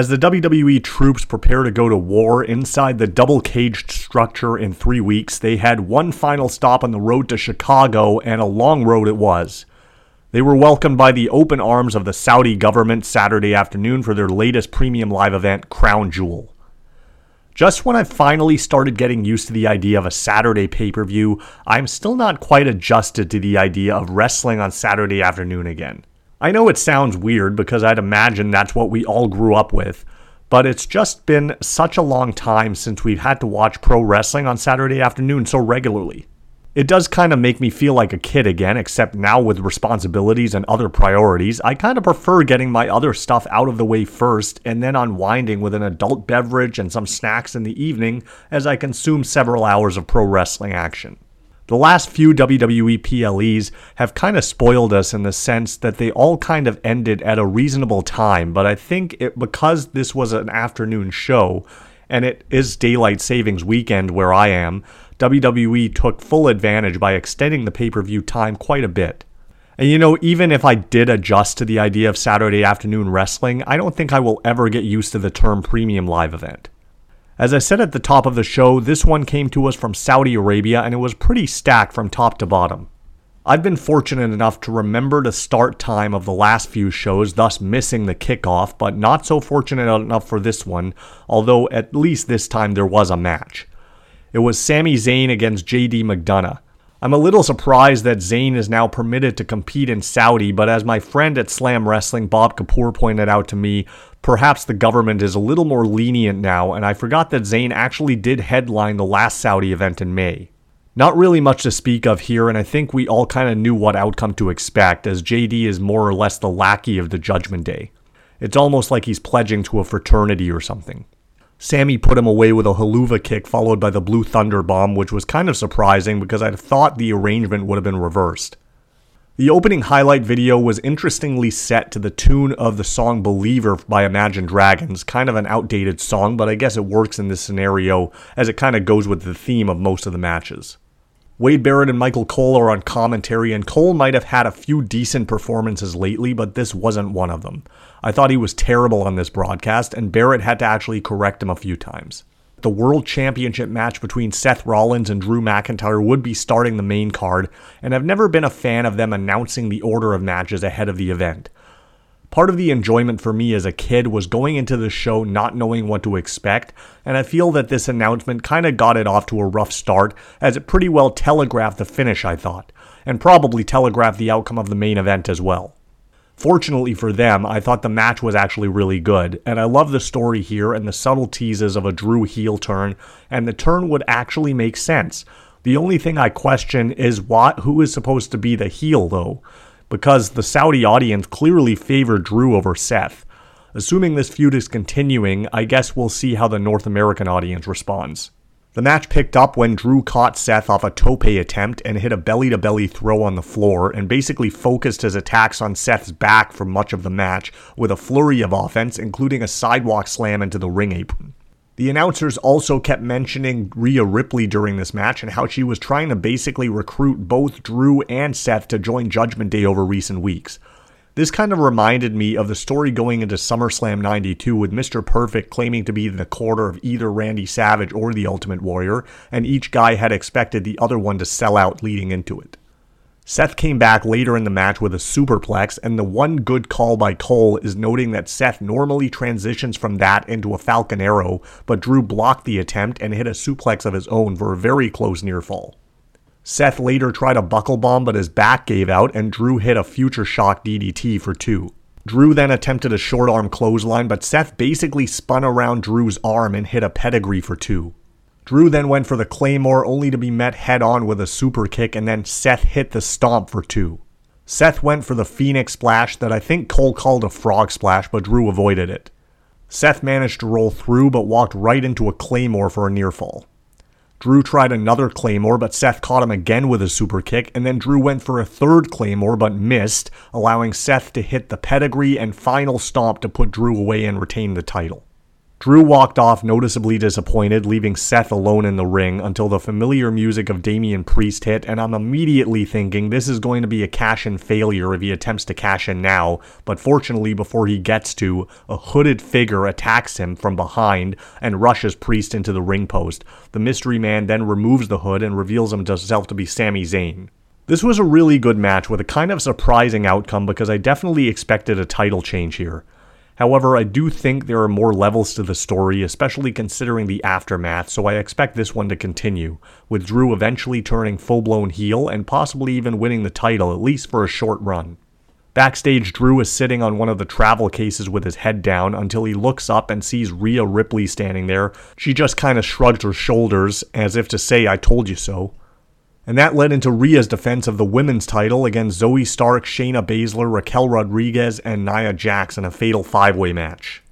As the WWE troops prepare to go to war inside the double caged structure in three weeks, they had one final stop on the road to Chicago, and a long road it was. They were welcomed by the open arms of the Saudi government Saturday afternoon for their latest premium live event, Crown Jewel. Just when I finally started getting used to the idea of a Saturday pay per view, I'm still not quite adjusted to the idea of wrestling on Saturday afternoon again. I know it sounds weird because I'd imagine that's what we all grew up with, but it's just been such a long time since we've had to watch pro wrestling on Saturday afternoon so regularly. It does kind of make me feel like a kid again, except now with responsibilities and other priorities. I kind of prefer getting my other stuff out of the way first and then unwinding with an adult beverage and some snacks in the evening as I consume several hours of pro wrestling action. The last few WWE PLEs have kind of spoiled us in the sense that they all kind of ended at a reasonable time, but I think it, because this was an afternoon show and it is daylight savings weekend where I am, WWE took full advantage by extending the pay per view time quite a bit. And you know, even if I did adjust to the idea of Saturday afternoon wrestling, I don't think I will ever get used to the term premium live event. As I said at the top of the show, this one came to us from Saudi Arabia and it was pretty stacked from top to bottom. I've been fortunate enough to remember the start time of the last few shows, thus missing the kickoff, but not so fortunate enough for this one, although at least this time there was a match. It was Sami Zayn against JD McDonagh. I'm a little surprised that Zayn is now permitted to compete in Saudi, but as my friend at Slam Wrestling, Bob Kapur, pointed out to me, perhaps the government is a little more lenient now, and I forgot that Zayn actually did headline the last Saudi event in May. Not really much to speak of here, and I think we all kind of knew what outcome to expect, as JD is more or less the lackey of the Judgment Day. It's almost like he's pledging to a fraternity or something. Sami put him away with a Helluva Kick followed by the Blue Thunder Bomb, which was kind of surprising because I'd thought the arrangement would have been reversed. The opening highlight video was interestingly set to the tune of the song Believer by Imagine Dragons, kind of an outdated song, but I guess it works in this scenario as it kind of goes with the theme of most of the matches. Wade Barrett and Michael Cole are on commentary, and Cole might have had a few decent performances lately, but this wasn't one of them. I thought he was terrible on this broadcast, and Barrett had to actually correct him a few times. The World Championship match between Seth Rollins and Drew McIntyre would be starting the main card, and I've never been a fan of them announcing the order of matches ahead of the event. Part of the enjoyment for me as a kid was going into the show not knowing what to expect, and I feel that this announcement kind of got it off to a rough start, as it pretty well telegraphed the finish, I thought, and probably telegraphed the outcome of the main event as well. Fortunately for them, I thought the match was actually really good, and I love the story here and the subtle teases of a Drew heel turn, and the turn would actually make sense. The only thing I question is what who is supposed to be the heel though because the Saudi audience clearly favored Drew over Seth. Assuming this feud is continuing, I guess we'll see how the North American audience responds. The match picked up when Drew caught Seth off a tope attempt and hit a belly to belly throw on the floor and basically focused his attacks on Seth's back for much of the match with a flurry of offense, including a sidewalk slam into the ring apron. The announcers also kept mentioning Rhea Ripley during this match and how she was trying to basically recruit both Drew and Seth to join Judgment Day over recent weeks. This kind of reminded me of the story going into SummerSlam 92 with Mr. Perfect claiming to be the quarter of either Randy Savage or the Ultimate Warrior, and each guy had expected the other one to sell out leading into it. Seth came back later in the match with a superplex, and the one good call by Cole is noting that Seth normally transitions from that into a Falcon Arrow, but Drew blocked the attempt and hit a suplex of his own for a very close near fall. Seth later tried a buckle bomb, but his back gave out, and Drew hit a future shock DDT for two. Drew then attempted a short arm clothesline, but Seth basically spun around Drew's arm and hit a pedigree for two. Drew then went for the Claymore, only to be met head on with a super kick, and then Seth hit the stomp for two. Seth went for the Phoenix splash that I think Cole called a frog splash, but Drew avoided it. Seth managed to roll through, but walked right into a Claymore for a near fall. Drew tried another Claymore, but Seth caught him again with a super kick, and then Drew went for a third Claymore but missed, allowing Seth to hit the pedigree and final stomp to put Drew away and retain the title. Drew walked off noticeably disappointed, leaving Seth alone in the ring until the familiar music of Damian Priest hit, and I'm immediately thinking this is going to be a cash in failure if he attempts to cash in now. But fortunately, before he gets to, a hooded figure attacks him from behind and rushes Priest into the ring post. The mystery man then removes the hood and reveals himself to be Sami Zayn. This was a really good match with a kind of surprising outcome because I definitely expected a title change here. However, I do think there are more levels to the story, especially considering the aftermath, so I expect this one to continue, with Drew eventually turning full blown heel and possibly even winning the title, at least for a short run. Backstage, Drew is sitting on one of the travel cases with his head down until he looks up and sees Rhea Ripley standing there. She just kind of shrugged her shoulders as if to say, I told you so. And that led into Rhea's defense of the women's title against Zoey Stark, Shayna Baszler, Raquel Rodriguez, and Nia Jax in a fatal five way match.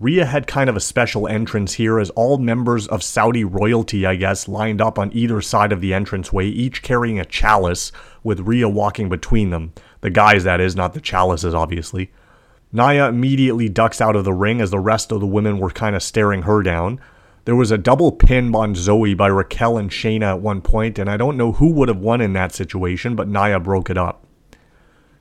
Rhea had kind of a special entrance here as all members of Saudi royalty, I guess, lined up on either side of the entranceway, each carrying a chalice, with Rhea walking between them. The guys, that is, not the chalices, obviously. Nia immediately ducks out of the ring as the rest of the women were kind of staring her down. There was a double pin on Zoey by Raquel and Shayna at one point, and I don't know who would have won in that situation, but Nia broke it up.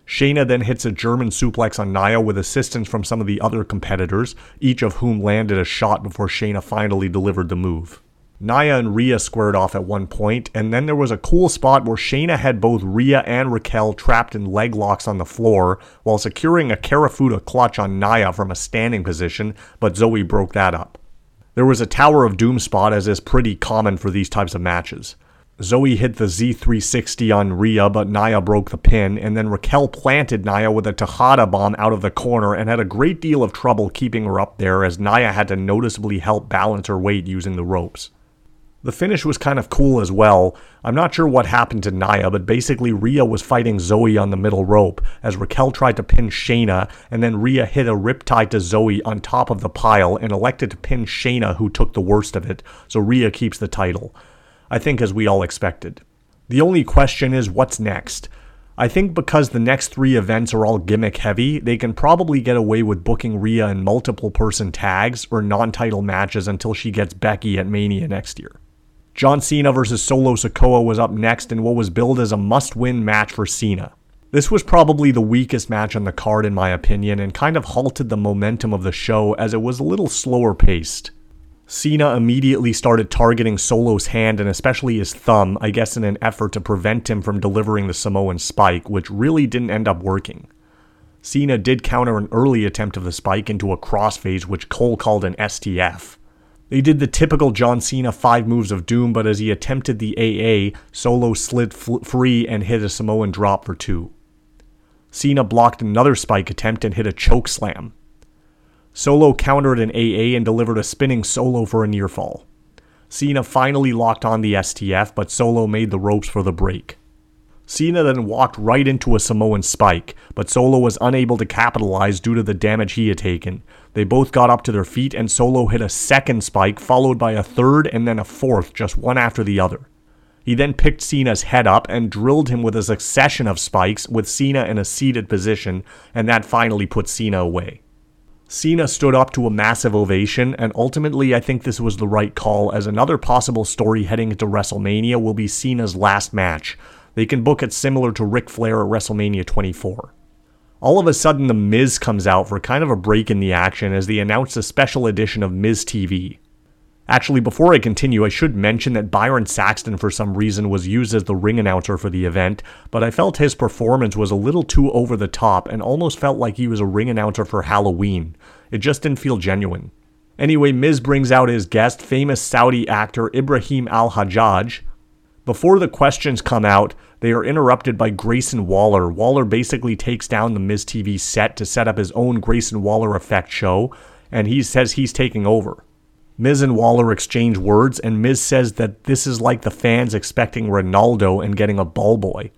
Shayna then hits a German suplex on Nia with assistance from some of the other competitors, each of whom landed a shot before Shayna finally delivered the move. Nia and Rhea squared off at one point, and then there was a cool spot where Shayna had both Rhea and Raquel trapped in leg locks on the floor while securing a Kirifuda clutch on Nia from a standing position, but Zoey broke that up. There was a Tower of Doom spot, as is pretty common for these types of matches. Zoey hit the Z360 on Rhea, but Nia broke the pin, and then Raquel planted Nia with a Tejana bomb out of the corner and had a great deal of trouble keeping her up there as Nia had to noticeably help balance her weight using the ropes. The finish was kind of cool as well. I'm not sure what happened to Nia, but basically Rhea was fighting Zoey on the middle rope as Raquel tried to pin Shayna, and then Rhea hit a riptide to Zoey on top of the pile and elected to pin Shayna, who took the worst of it, so Rhea keeps the title. I think as we all expected. The only question is what's next? I think because the next three events are all gimmick heavy, they can probably get away with booking Rhea in multiple person tags or non title matches until she gets Becky at Mania next year. John Cena versus Solo Sikoa was up next in what was billed as a must win match for Cena. This was probably the weakest match on the card, in my opinion, and kind of halted the momentum of the show as it was a little slower paced. Cena immediately started targeting Solo's hand and especially his thumb, I guess in an effort to prevent him from delivering the Samoan spike, which really didn't end up working. Cena did counter an early attempt of the spike into a crossface, which Cole called an STF. They did the typical John Cena five moves of doom, but as he attempted the AA, Solo slid f- free and hit a Samoan drop for two. Cena blocked another spike attempt and hit a choke slam. Solo countered an AA and delivered a spinning solo for a near fall. Cena finally locked on the STF, but Solo made the ropes for the break. Cena then walked right into a Samoan spike, but Solo was unable to capitalize due to the damage he had taken. They both got up to their feet, and Solo hit a second spike, followed by a third and then a fourth, just one after the other. He then picked Cena's head up and drilled him with a succession of spikes, with Cena in a seated position, and that finally put Cena away. Cena stood up to a massive ovation, and ultimately, I think this was the right call, as another possible story heading into WrestleMania will be Cena's last match. They can book it similar to Ric Flair at WrestleMania 24. All of a sudden, The Miz comes out for kind of a break in the action as they announce a special edition of Miz TV. Actually, before I continue, I should mention that Byron Saxton, for some reason, was used as the ring announcer for the event, but I felt his performance was a little too over the top and almost felt like he was a ring announcer for Halloween. It just didn't feel genuine. Anyway, Miz brings out his guest, famous Saudi actor Ibrahim Al Hajjaj, before the questions come out, they are interrupted by Grayson Waller. Waller basically takes down the Miz TV set to set up his own Grayson Waller effect show, and he says he's taking over. Miz and Waller exchange words, and Miz says that this is like the fans expecting Ronaldo and getting a ball boy.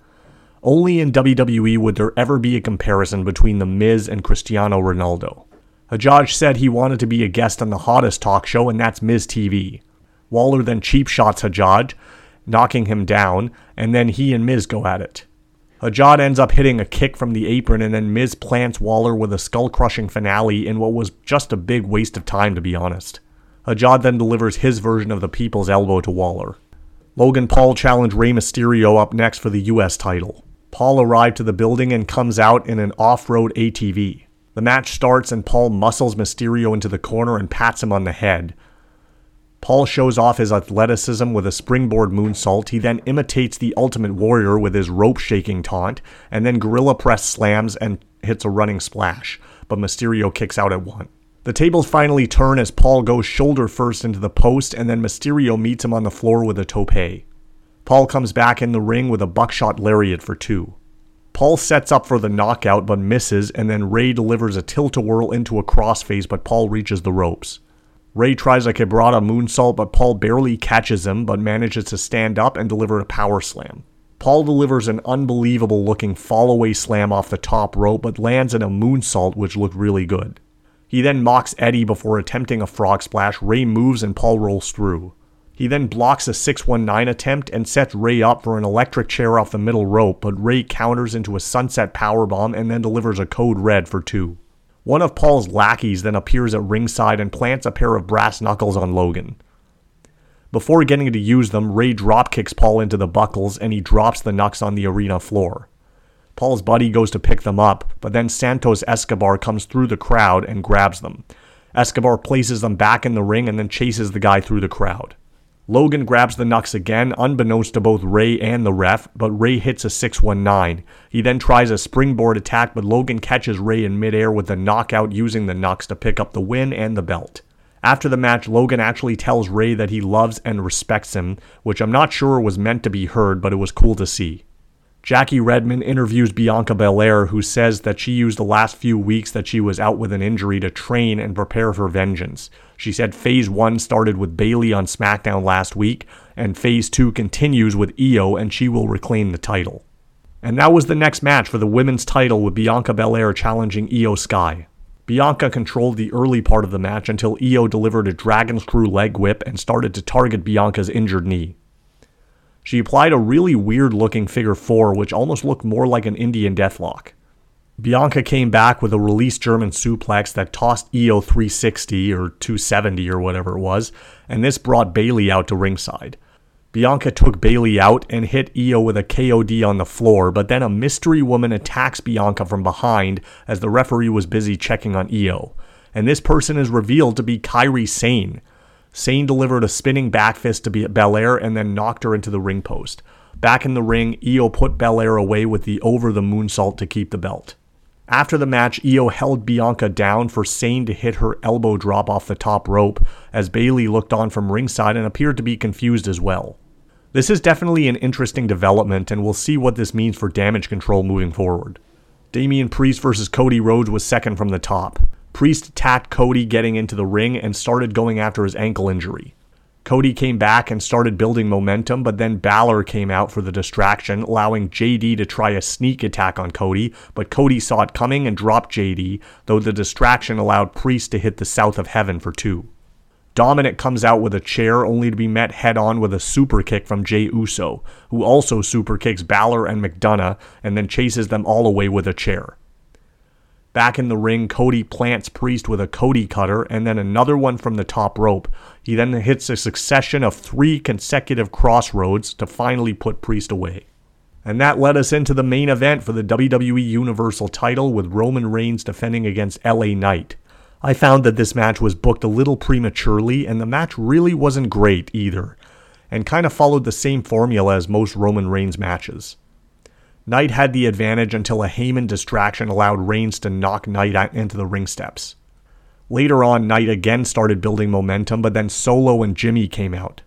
Only in WWE would there ever be a comparison between The Miz and Cristiano Ronaldo. Hajjaj said he wanted to be a guest on the hottest talk show, and that's Miz TV. Waller then cheap shots Hajjaj, knocking him down, and then he and Miz go at it. Hajjaj ends up hitting a kick from the apron, and then Miz plants Waller with a skull crushing finale in what was just a big waste of time, to be honest. Hajjaj then delivers his version of the people's elbow to Waller. Logan Paul challenged Rey Mysterio up next for the US title. Paul arrived to the building and comes out in an off road ATV. The match starts, and Paul muscles Mysterio into the corner and pats him on the head. Paul shows off his athleticism with a springboard moonsault. He then imitates the Ultimate Warrior with his rope shaking taunt, and then gorilla press slams and hits a running splash. But Mysterio kicks out at one. The tables finally turn as Paul goes shoulder first into the post, and then Mysterio meets him on the floor with a tope. Paul comes back in the ring with a buckshot lariat for two. Paul sets up for the knockout but misses, and then Rey delivers a tilt a whirl into a crossface, but Paul reaches the ropes. Rey tries a quebrada moonsault, but Paul barely catches him, but manages to stand up and deliver a power slam. Paul delivers an unbelievable looking fallaway slam off the top rope, but lands in a moonsault, which looked really good. He then mocks Eddie before attempting a frog splash. Rey moves and Paul rolls through. He then blocks a 619 attempt and sets Rey up for an electric chair off the middle rope, but Rey counters into a sunset powerbomb and then delivers a code red for two. One of Paul's lackeys then appears at ringside and plants a pair of brass knuckles on Logan. Before getting to use them, Rey dropkicks Paul into the buckles and he drops the knucks on the arena floor. Paul's buddy goes to pick them up, but then Santos Escobar comes through the crowd and grabs them. Escobar places them back in the ring and then chases the guy through the crowd. Logan grabs the knucks again, unbeknownst to both Rey and the ref, but Rey hits a 619. He then tries a springboard attack, but Logan catches Rey in midair with a knockout using the knucks to pick up the win and the belt. After the match, Logan actually tells Rey that he loves and respects him, which I'm not sure was meant to be heard, but it was cool to see. Jackie Redmond interviews Bianca Belair, who says that she used the last few weeks that she was out with an injury to train and prepare for vengeance. She said phase one started with Bayley on SmackDown last week, and phase two continues with Iyo, and she will reclaim the title. And that was the next match for the women's title with Bianca Belair challenging Iyo Sky. Bianca controlled the early part of the match until Iyo delivered a Dragon Screw leg whip and started to target Bianca's injured knee. She applied a really weird looking figure four, which almost looked more like an Indian deathlock. Bianca came back with a released German suplex that tossed Iyo 360 or 270 or whatever it was, and this brought Bayley out to ringside. Bianca took Bayley out and hit Iyo with a KOD on the floor, but then a mystery woman attacks Bianca from behind as the referee was busy checking on Iyo. And this person is revealed to be Kairi Sane, Sane delivered a spinning back fist to Belair and then knocked her into the ring post. Back in the ring, Iyo put Belair away with the over the moonsault to keep the belt. After the match, Iyo held Bianca down for Sane to hit her elbow drop off the top rope, as Bayley looked on from ringside and appeared to be confused as well. This is definitely an interesting development, and we'll see what this means for Damage CTRL moving forward. Damian Priest versus Cody Rhodes was second from the top. Priest attacked Cody getting into the ring and started going after his ankle injury. Cody came back and started building momentum, but then Balor came out for the distraction, allowing JD to try a sneak attack on Cody, but Cody saw it coming and dropped JD, though the distraction allowed Priest to hit the south of heaven for two. Dominic comes out with a chair only to be met head on with a super kick from Jey Uso, who also super kicks Balor and McDonagh, and then chases them all away with a chair. Back in the ring, Cody plants Priest with a Cody cutter and then another one from the top rope. He then hits a succession of three consecutive Cross Rhodes to finally put Priest away. And that led us into the main event for the WWE Universal title with Roman Reigns defending against LA Knight. I found that this match was booked a little prematurely, and the match really wasn't great either, and kind of followed the same formula as most Roman Reigns matches. Knight had the advantage until a Heyman distraction allowed Reigns to knock Knight into the ring steps. Later on, Knight again started building momentum, but then Solo and Jimmy came out.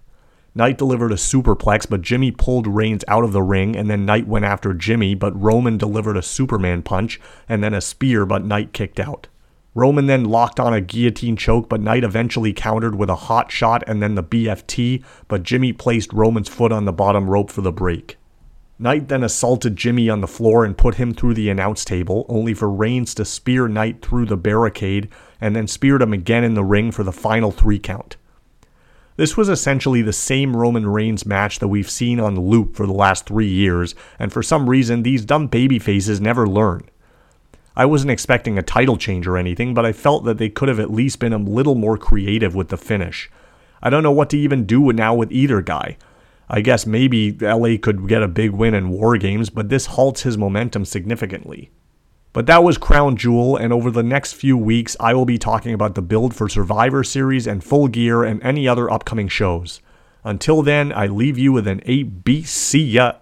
Knight delivered a superplex, but Jimmy pulled Reigns out of the ring, and then Knight went after Jimmy, but Roman delivered a Superman punch, and then a spear, but Knight kicked out. Roman then locked on a guillotine choke, but Knight eventually countered with a hot shot and then the BFT, but Jimmy placed Roman's foot on the bottom rope for the break. Knight then assaulted Jimmy on the floor and put him through the announce table, only for Reigns to spear Knight through the barricade and then speared him again in the ring for the final three count. This was essentially the same Roman Reigns match that we've seen on loop for the last three years, and for some reason, these dumb baby faces never learn. I wasn't expecting a title change or anything, but I felt that they could have at least been a little more creative with the finish. I don't know what to even do now with either guy. I guess maybe LA could get a big win in War Games, but this halts his momentum significantly. But that was Crown Jewel, and over the next few weeks, I will be talking about the build for Survivor Series and Full Gear and any other upcoming shows. Until then, I leave you with an 8B. See ya!